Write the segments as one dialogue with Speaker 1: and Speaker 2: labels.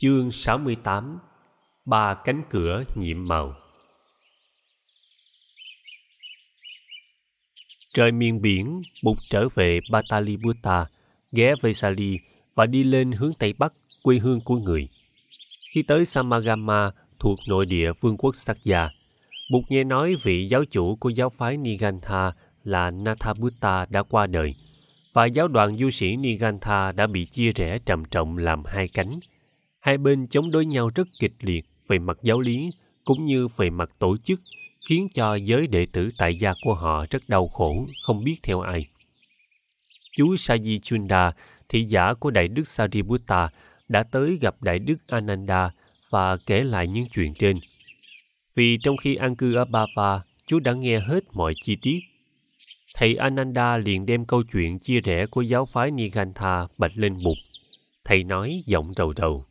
Speaker 1: Chương 68 Ba cánh cửa nhiệm màu Trời miền biển, Bụt trở về Pataliputta, ghé Vesali và đi lên hướng Tây Bắc, quê hương của người. Khi tới Samagama thuộc nội địa vương quốc Sakya, Bụt nghe nói vị giáo chủ của giáo phái Nigantha là Nathabutta đã qua đời và giáo đoàn du sĩ Nigantha đã bị chia rẽ trầm trọng làm hai cánh. Hai bên chống đối nhau rất kịch liệt về mặt giáo lý cũng như về mặt tổ chức khiến cho giới đệ tử tại gia của họ rất đau khổ, không biết theo ai. Chú Saji Chunda, thị giả của Đại Đức Sariputta, đã tới gặp Đại Đức Ananda và kể lại những chuyện trên. Vì trong khi an cư ở Bava, chú đã nghe hết mọi chi tiết. Thầy Ananda liền đem câu chuyện chia rẽ của giáo phái Nigantha bạch lên Bụt. Thầy nói giọng rầu rầu.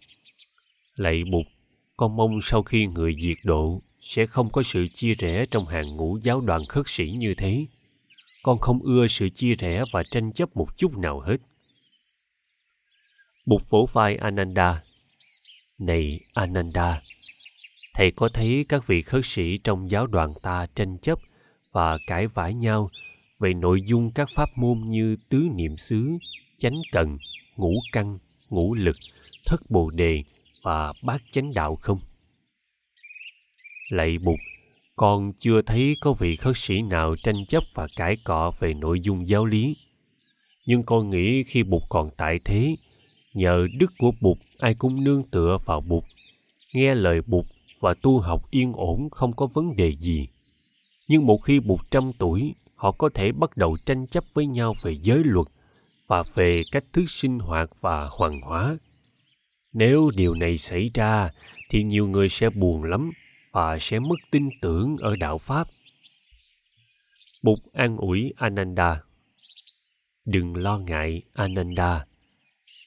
Speaker 1: Lạy Mục, con mong sau khi người diệt độ sẽ không có sự chia rẽ trong hàng ngũ giáo đoàn khất sĩ như thế. Con không ưa sự chia rẽ và tranh chấp một chút nào hết. Bụt phổ vai Ananda. Này Ananda, thầy có thấy các vị khất sĩ trong giáo đoàn ta tranh chấp và cãi vã nhau về nội dung các pháp môn như tứ niệm xứ, chánh cần, ngũ căn, ngũ lực, thất bồ đề và bát chánh đạo không? Lạy Bụt, con chưa thấy có vị khất sĩ nào tranh chấp và cãi cọ về nội dung giáo lý. Nhưng con nghĩ khi Bụt còn tại thế, nhờ đức của Bụt ai cũng nương tựa vào Bụt, nghe lời Bụt và tu học yên ổn không có vấn đề gì. Nhưng một khi Bụt trăm tuổi, họ có thể bắt đầu tranh chấp với nhau về giới luật và về cách thức sinh hoạt và hoàng hóa. Nếu điều này xảy ra, thì nhiều người sẽ buồn lắm và sẽ mất tin tưởng ở đạo Pháp. Bụt an ủi Ananda. Đừng lo ngại Ananda.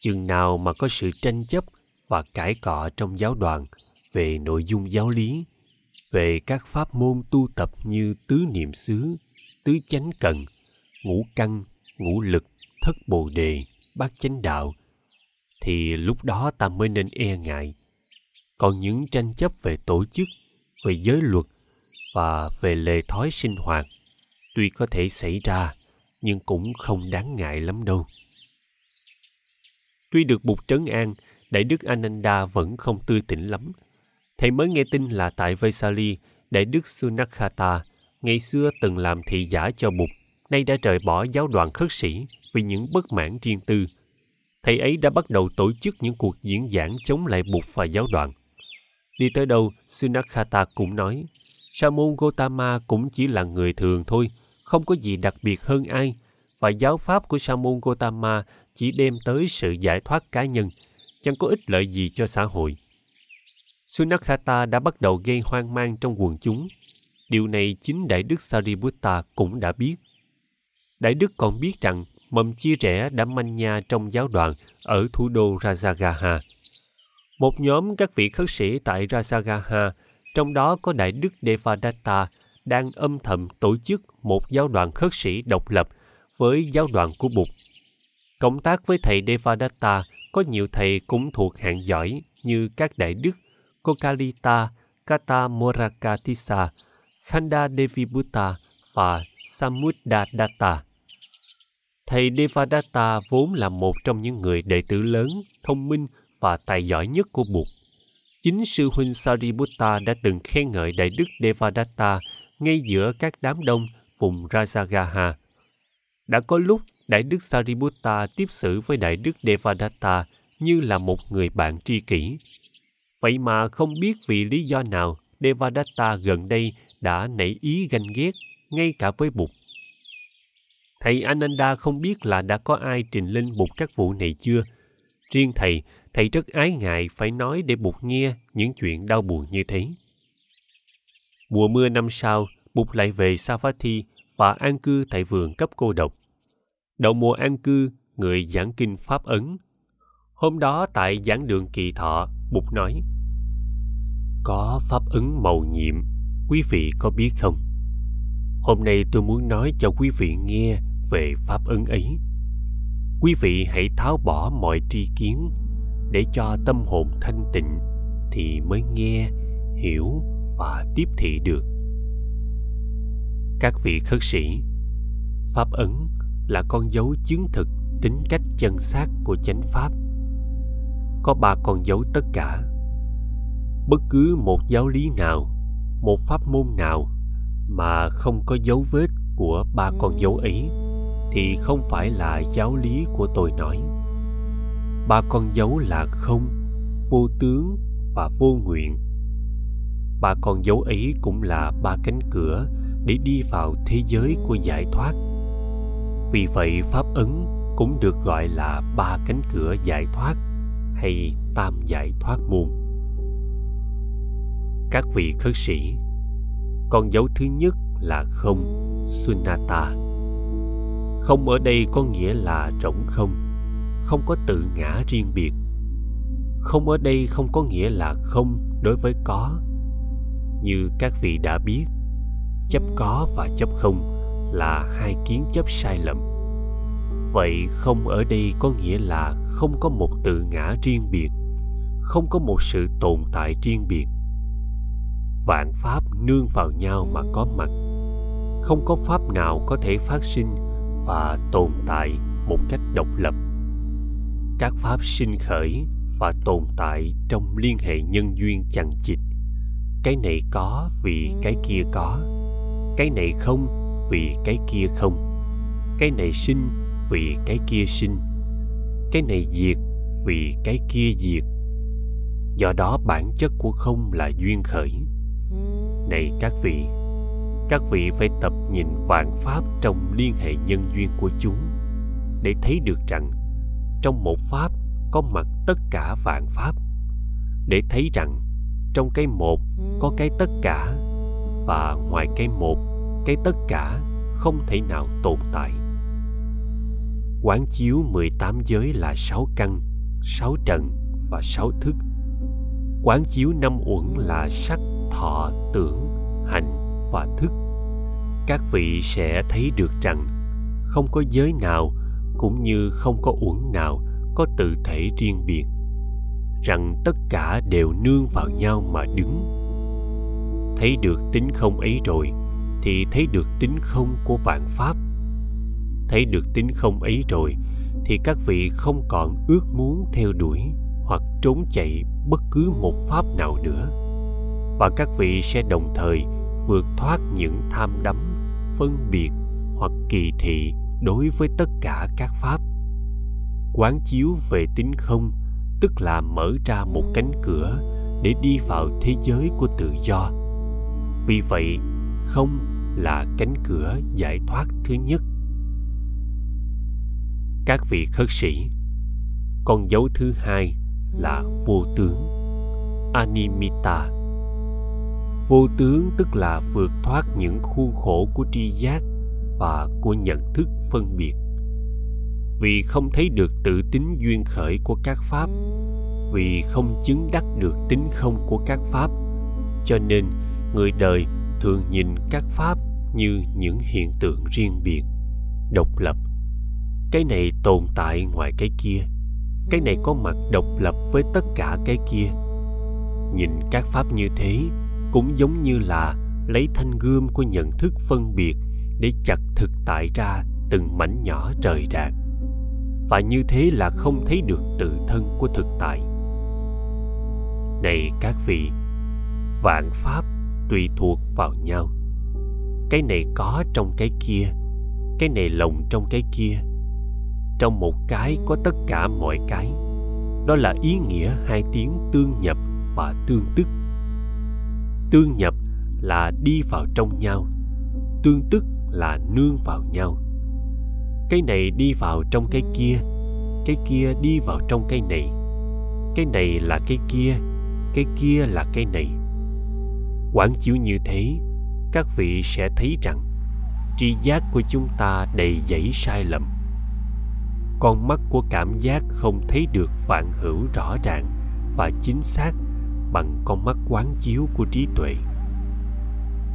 Speaker 1: Chừng nào mà có sự tranh chấp và cãi cọ trong giáo đoàn về nội dung giáo lý, về các pháp môn tu tập như tứ niệm xứ, tứ chánh cần, ngũ căn, ngũ lực, thất bồ đề, bát chánh đạo, thì lúc đó ta mới nên e ngại. Còn những tranh chấp về tổ chức, về giới luật và về lề thói sinh hoạt tuy có thể xảy ra, nhưng cũng không đáng ngại lắm đâu. Tuy được bục trấn an, đại đức ananda vẫn không tươi tỉnh lắm. Thầy mới nghe tin là tại vesali đại đức sunakhata ngày xưa từng làm thị giả cho bục nay đã rời bỏ giáo đoàn khất sĩ vì những bất mãn riêng tư thầy ấy đã bắt đầu tổ chức những cuộc diễn giảng chống lại bục và giáo đoàn Đi tới đâu, Sunakhata cũng nói, Sa môn Gotama cũng chỉ là người thường thôi, không có gì đặc biệt hơn ai. Và giáo pháp của Sa môn Gotama chỉ đem tới sự giải thoát cá nhân, chẳng có ích lợi gì cho xã hội. Sunakhata đã bắt đầu gây hoang mang trong quần chúng. Điều này chính Đại Đức Sariputta cũng đã biết. Đại Đức còn biết rằng mầm chia rẽ đã manh nha trong giáo đoàn ở thủ đô Rajagaha một nhóm các vị khất sĩ tại Rajagaha, trong đó có Đại Đức Devadatta, đang âm thầm tổ chức một giáo đoàn khất sĩ độc lập với giáo đoàn của Bụt. Cộng tác với thầy Devadatta, có nhiều thầy cũng thuộc hạng giỏi như các đại đức Kokalita, Kata Morakatissa, Khanda Devi Buddha và Samudadatta. Thầy Devadatta vốn là một trong những người đệ tử lớn, thông minh và tài giỏi nhất của Bụt. Chính sư huynh Sariputta đã từng khen ngợi Đại Đức Devadatta ngay giữa các đám đông vùng Rajagaha. Đã có lúc Đại Đức Sariputta tiếp xử với Đại Đức Devadatta như là một người bạn tri kỷ. Vậy mà không biết vì lý do nào Devadatta gần đây đã nảy ý ganh ghét ngay cả với Bụt. Thầy Ananda không biết là đã có ai trình lên Bụt các vụ này chưa. Riêng thầy thầy rất ái ngại phải nói để Bụt nghe những chuyện đau buồn như thế. Mùa mưa năm sau, Bụt lại về Savatthi và an cư tại vườn cấp cô độc. Đầu mùa an cư, người giảng kinh Pháp Ấn. Hôm đó tại giảng đường kỳ thọ, Bụt nói Có Pháp Ấn màu nhiệm, quý vị có biết không? Hôm nay tôi muốn nói cho quý vị nghe về Pháp ứng ấy. Quý vị hãy tháo bỏ mọi tri kiến để cho tâm hồn thanh tịnh thì mới nghe, hiểu và tiếp thị được. Các vị khất sĩ, pháp ấn là con dấu chứng thực tính cách chân xác của chánh pháp. Có ba con dấu tất cả. Bất cứ một giáo lý nào, một pháp môn nào mà không có dấu vết của ba con dấu ấy thì không phải là giáo lý của tôi nói. Ba con dấu là không, vô tướng và vô nguyện. Ba con dấu ấy cũng là ba cánh cửa để đi vào thế giới của giải thoát. Vì vậy pháp ấn cũng được gọi là ba cánh cửa giải thoát hay tam giải thoát môn. Các vị khất sĩ, con dấu thứ nhất là không sunnata không ở đây có nghĩa là rỗng không không có tự ngã riêng biệt. Không ở đây không có nghĩa là không đối với có. Như các vị đã biết, chấp có và chấp không là hai kiến chấp sai lầm. Vậy không ở đây có nghĩa là không có một tự ngã riêng biệt, không có một sự tồn tại riêng biệt. Vạn pháp nương vào nhau mà có mặt, không có pháp nào có thể phát sinh và tồn tại một cách độc lập. Các pháp sinh khởi và tồn tại trong liên hệ nhân duyên chằng chịt. Cái này có vì cái kia có, cái này không vì cái kia không. Cái này sinh vì cái kia sinh, cái này diệt vì cái kia diệt. Do đó bản chất của không là duyên khởi. Này các vị các vị phải tập nhìn vạn pháp trong liên hệ nhân duyên của chúng để thấy được rằng trong một pháp có mặt tất cả vạn pháp để thấy rằng trong cái một có cái tất cả và ngoài cái một cái tất cả không thể nào tồn tại quán chiếu 18 giới là sáu căn, sáu trần và sáu thức. Quán chiếu năm uẩn là sắc, thọ, tưởng, hành và thức. Các vị sẽ thấy được rằng không có giới nào cũng như không có uẩn nào có tự thể riêng biệt, rằng tất cả đều nương vào nhau mà đứng. Thấy được tính không ấy rồi thì thấy được tính không của vạn pháp. Thấy được tính không ấy rồi thì các vị không còn ước muốn theo đuổi hoặc trốn chạy bất cứ một pháp nào nữa. Và các vị sẽ đồng thời vượt thoát những tham đắm, phân biệt hoặc kỳ thị đối với tất cả các pháp. Quán chiếu về tính không, tức là mở ra một cánh cửa để đi vào thế giới của tự do. Vì vậy, không là cánh cửa giải thoát thứ nhất. Các vị khất sĩ, con dấu thứ hai là vô tướng animita vô tướng tức là vượt thoát những khuôn khổ của tri giác và của nhận thức phân biệt. Vì không thấy được tự tính duyên khởi của các pháp, vì không chứng đắc được tính không của các pháp, cho nên người đời thường nhìn các pháp như những hiện tượng riêng biệt, độc lập. Cái này tồn tại ngoài cái kia, cái này có mặt độc lập với tất cả cái kia. Nhìn các pháp như thế cũng giống như là lấy thanh gươm của nhận thức phân biệt để chặt thực tại ra từng mảnh nhỏ rời rạc. Và như thế là không thấy được tự thân của thực tại. Này các vị, vạn pháp tùy thuộc vào nhau. Cái này có trong cái kia, cái này lồng trong cái kia. Trong một cái có tất cả mọi cái. Đó là ý nghĩa hai tiếng tương nhập và tương tức tương nhập là đi vào trong nhau, tương tức là nương vào nhau. Cái này đi vào trong cái kia cái kia đi vào trong cái này. Cái này là cái kia cái kia là cái này. Quán chiếu như thế, các vị sẽ thấy rằng, tri giác của chúng ta đầy dẫy sai lầm. Con mắt của cảm giác không thấy được vạn hữu rõ ràng và chính xác bằng con mắt quán chiếu của trí tuệ.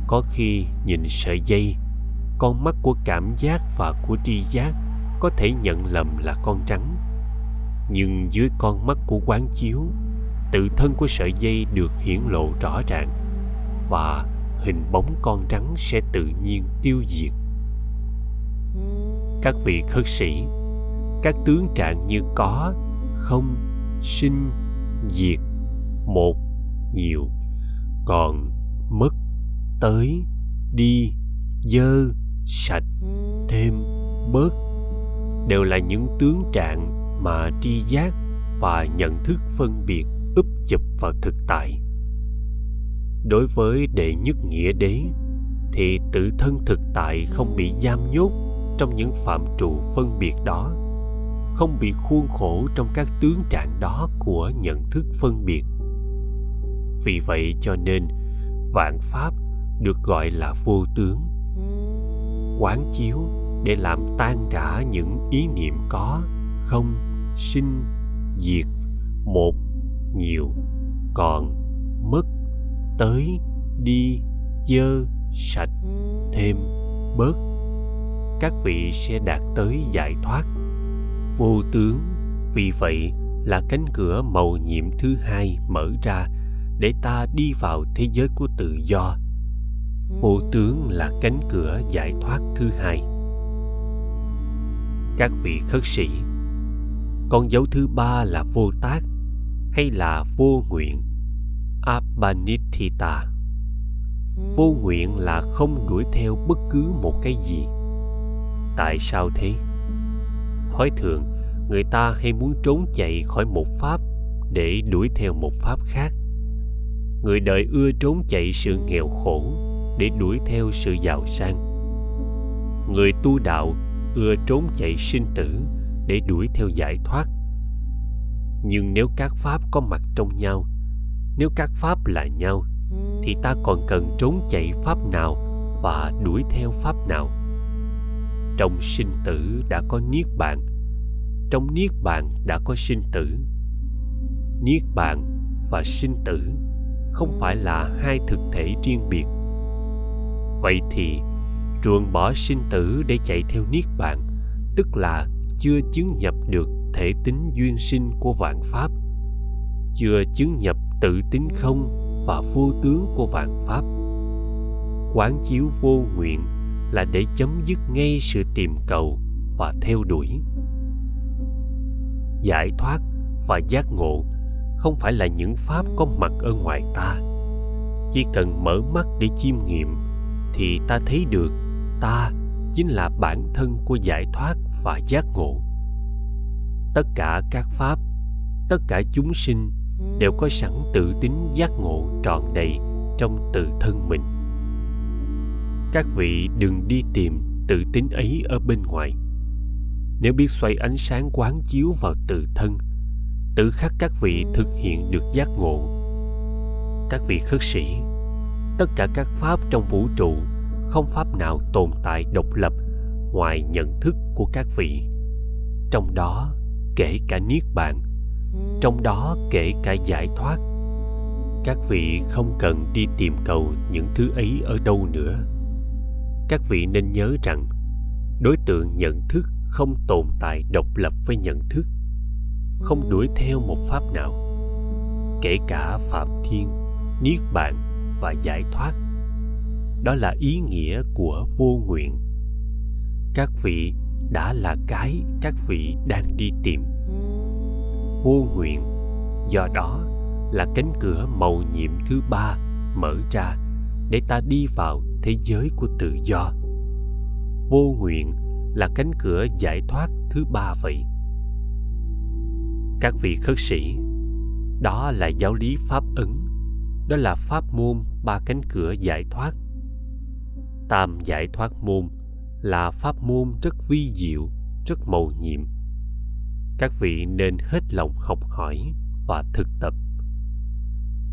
Speaker 1: Có khi nhìn sợi dây, con mắt của cảm giác và của tri giác có thể nhận lầm là con trắng. Nhưng dưới con mắt của quán chiếu, tự thân của sợi dây được hiển lộ rõ ràng và hình bóng con trắng sẽ tự nhiên tiêu diệt. Các vị khất sĩ, các tướng trạng như có, không, sinh, diệt, một nhiều. Còn mất tới đi dơ sạch thêm bớt đều là những tướng trạng mà tri giác và nhận thức phân biệt, úp chụp vào thực tại. Đối với đệ nhất nghĩa đế thì tự thân thực tại không bị giam nhốt trong những phạm trù phân biệt đó, không bị khuôn khổ trong các tướng trạng đó của nhận thức phân biệt vì vậy cho nên, vạn pháp được gọi là vô tướng. Quán chiếu để làm tan rã những ý niệm có không, sinh, diệt, một, nhiều, còn, mất, tới, đi, dơ, sạch, thêm, bớt. Các vị sẽ đạt tới giải thoát. Vô tướng, vì vậy là cánh cửa màu nhiệm thứ hai mở ra để ta đi vào thế giới của tự do. Vô tướng là cánh cửa giải thoát thứ hai. Các vị khất sĩ, con dấu thứ ba là vô tác hay là vô nguyện? Abanithita vô nguyện là không đuổi theo bất cứ một cái gì. Tại sao thế? Thói thường người ta hay muốn trốn chạy khỏi một pháp để đuổi theo một pháp khác người đời ưa trốn chạy sự nghèo khổ để đuổi theo sự giàu sang. Người tu đạo ưa trốn chạy sinh tử để đuổi theo giải thoát. Nhưng nếu các pháp có mặt trong nhau, nếu các pháp là nhau, thì ta còn cần trốn chạy pháp nào và đuổi theo pháp nào? Trong sinh tử đã có niết bàn, trong niết bàn đã có sinh tử. Niết bàn và sinh tử không phải là hai thực thể riêng biệt. Vậy thì ruồng bỏ sinh tử để chạy theo niết bàn, tức là chưa chứng nhập được thể tính duyên sinh của vạn pháp, chưa chứng nhập tự tính không và vô tướng của vạn pháp. Quán chiếu vô nguyện là để chấm dứt ngay sự tìm cầu và theo đuổi. Giải thoát và giác ngộ không phải là những pháp có mặt ở ngoài ta. Chỉ cần mở mắt để chiêm nghiệm thì ta thấy được ta chính là bản thân của giải thoát và giác ngộ. Tất cả các pháp, tất cả chúng sinh đều có sẵn tự tính giác ngộ trọn đầy trong tự thân mình. Các vị đừng đi tìm tự tính ấy ở bên ngoài. Nếu biết xoay ánh sáng quán chiếu vào tự thân tự khắc các vị thực hiện được giác ngộ. Các vị khất sĩ, tất cả các pháp trong vũ trụ không pháp nào tồn tại độc lập ngoài nhận thức của các vị. Trong đó, kể cả niết bàn, trong đó kể cả giải thoát. Các vị không cần đi tìm cầu những thứ ấy ở đâu nữa. Các vị nên nhớ rằng, đối tượng nhận thức không tồn tại độc lập với nhận thức không đuổi theo một pháp nào, kể cả phạm thiên, niết bàn và giải thoát. Đó là ý nghĩa của vô nguyện. Các vị đã là cái các vị đang đi tìm. Vô nguyện, do đó là cánh cửa màu nhiệm thứ ba mở ra để ta đi vào thế giới của tự do. Vô nguyện là cánh cửa giải thoát thứ ba vậy các vị khất sĩ. Đó là giáo lý pháp ấn đó là pháp môn ba cánh cửa giải thoát. Tam giải thoát môn là pháp môn rất vi diệu, rất mầu nhiệm. Các vị nên hết lòng học hỏi và thực tập.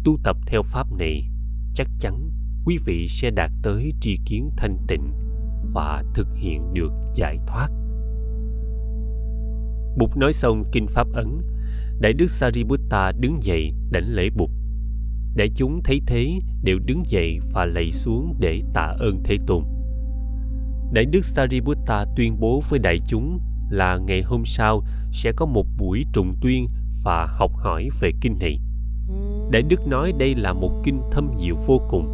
Speaker 1: Tu tập theo pháp này, chắc chắn quý vị sẽ đạt tới tri kiến thanh tịnh và thực hiện được giải thoát. Bụt nói xong kinh pháp ấn Đại đức Sariputta đứng dậy, đảnh lễ Bụt Đại chúng thấy thế, đều đứng dậy và lạy xuống để tạ ơn Thế Tôn Đại đức Sariputta tuyên bố với đại chúng là ngày hôm sau sẽ có một buổi trùng tuyên và học hỏi về kinh này. Đại Đức nói đây là một kinh thâm diệu vô cùng.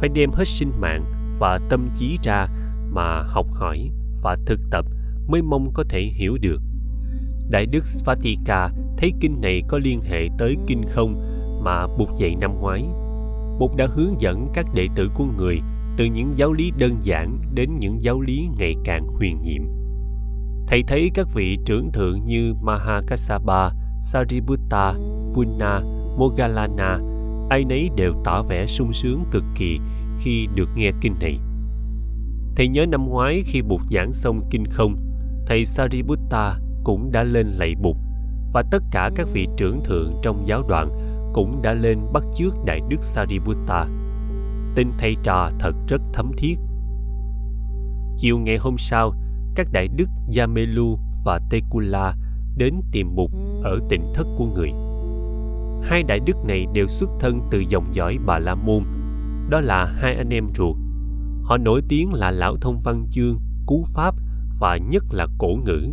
Speaker 1: Phải đem hết sinh mạng và tâm trí ra mà học hỏi và thực tập mới mong có thể hiểu được. Đại Đức Svatika thấy kinh này có liên hệ tới kinh không mà Bụt dạy năm ngoái. Bụt đã hướng dẫn các đệ tử của người từ những giáo lý đơn giản đến những giáo lý ngày càng huyền nhiệm. Thầy thấy các vị trưởng thượng như Mahakasapa, Sariputta, Punna, Mogalana, ai nấy đều tỏ vẻ sung sướng cực kỳ khi được nghe kinh này. Thầy nhớ năm ngoái khi Buộc giảng xong kinh không, thầy Sariputta cũng đã lên lạy bục và tất cả các vị trưởng thượng trong giáo đoàn cũng đã lên bắt chước Đại Đức Sariputta. Tên thầy trò thật rất thấm thiết. Chiều ngày hôm sau, các Đại Đức Yamelu và Tekula đến tìm mục ở tỉnh thất của người. Hai đại đức này đều xuất thân từ dòng dõi Bà La Môn, đó là hai anh em ruột. Họ nổi tiếng là lão thông văn chương, cú pháp và nhất là cổ ngữ.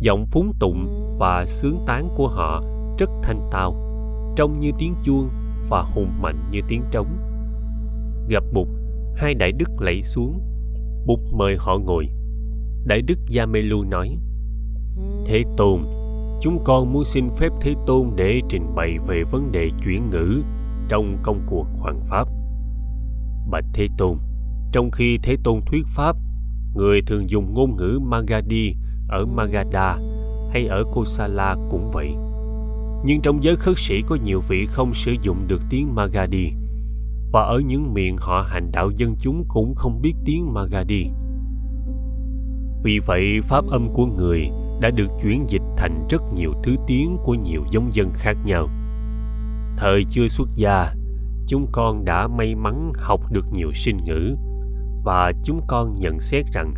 Speaker 1: Giọng phúng tụng và sướng tán của họ rất thanh tao, trông như tiếng chuông và hùng mạnh như tiếng trống. Gặp Bụt, hai đại đức lạy xuống. Bụt mời họ ngồi. Đại đức Yamelu nói: Thế Tôn, chúng con muốn xin phép Thế Tôn để trình bày về vấn đề chuyển ngữ trong công cuộc hoàng pháp. Bạch Thế Tôn, trong khi Thế Tôn thuyết pháp, người thường dùng ngôn ngữ Magadhi ở Magadha hay ở Kosala cũng vậy. Nhưng trong giới khất sĩ có nhiều vị không sử dụng được tiếng Magadhi và ở những miền họ hành đạo dân chúng cũng không biết tiếng Magadhi. Vì vậy, pháp âm của người đã được chuyển dịch thành rất nhiều thứ tiếng của nhiều giống dân khác nhau. Thời chưa xuất gia, chúng con đã may mắn học được nhiều sinh ngữ và chúng con nhận xét rằng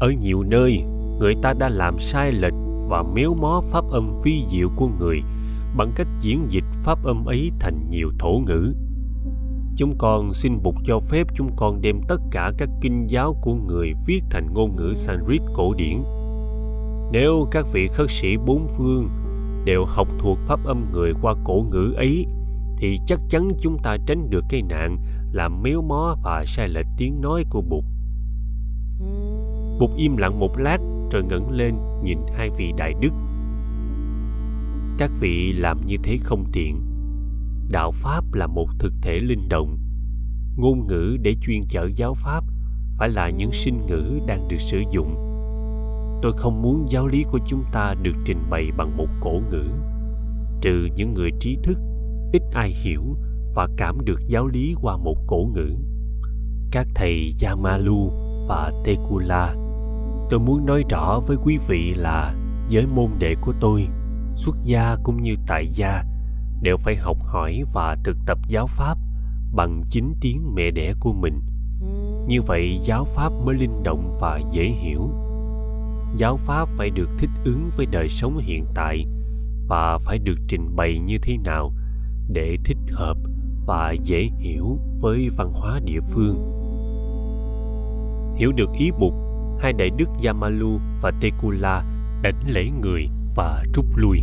Speaker 1: ở nhiều nơi người ta đã làm sai lệch và miếu mó pháp âm phi diệu của người bằng cách diễn dịch pháp âm ấy thành nhiều thổ ngữ chúng con xin bục cho phép chúng con đem tất cả các kinh giáo của người viết thành ngôn ngữ Sanskrit cổ điển. Nếu các vị khất sĩ bốn phương đều học thuộc pháp âm người qua cổ ngữ ấy, thì chắc chắn chúng ta tránh được cái nạn làm méo mó và sai lệch tiếng nói của Bụt. Bụt im lặng một lát rồi ngẩng lên, nhìn hai vị đại đức. Các vị làm như thế không tiện. Đạo pháp là một thực thể linh động. Ngôn ngữ để chuyên chở giáo pháp phải là những sinh ngữ đang được sử dụng. Tôi không muốn giáo lý của chúng ta được trình bày bằng một cổ ngữ. Trừ những người trí thức, ít ai hiểu và cảm được giáo lý qua một cổ ngữ. Các thầy Yamalu và Tekula tôi muốn nói rõ với quý vị là giới môn đệ của tôi, xuất gia cũng như tại gia, đều phải học hỏi và thực tập giáo pháp bằng chính tiếng mẹ đẻ của mình. Như vậy giáo pháp mới linh động và dễ hiểu. Giáo pháp phải được thích ứng với đời sống hiện tại và phải được trình bày như thế nào để thích hợp và dễ hiểu với văn hóa địa phương hiểu được ý bụt hai đại đức yamalu và tekula đánh lễ người và rút lui.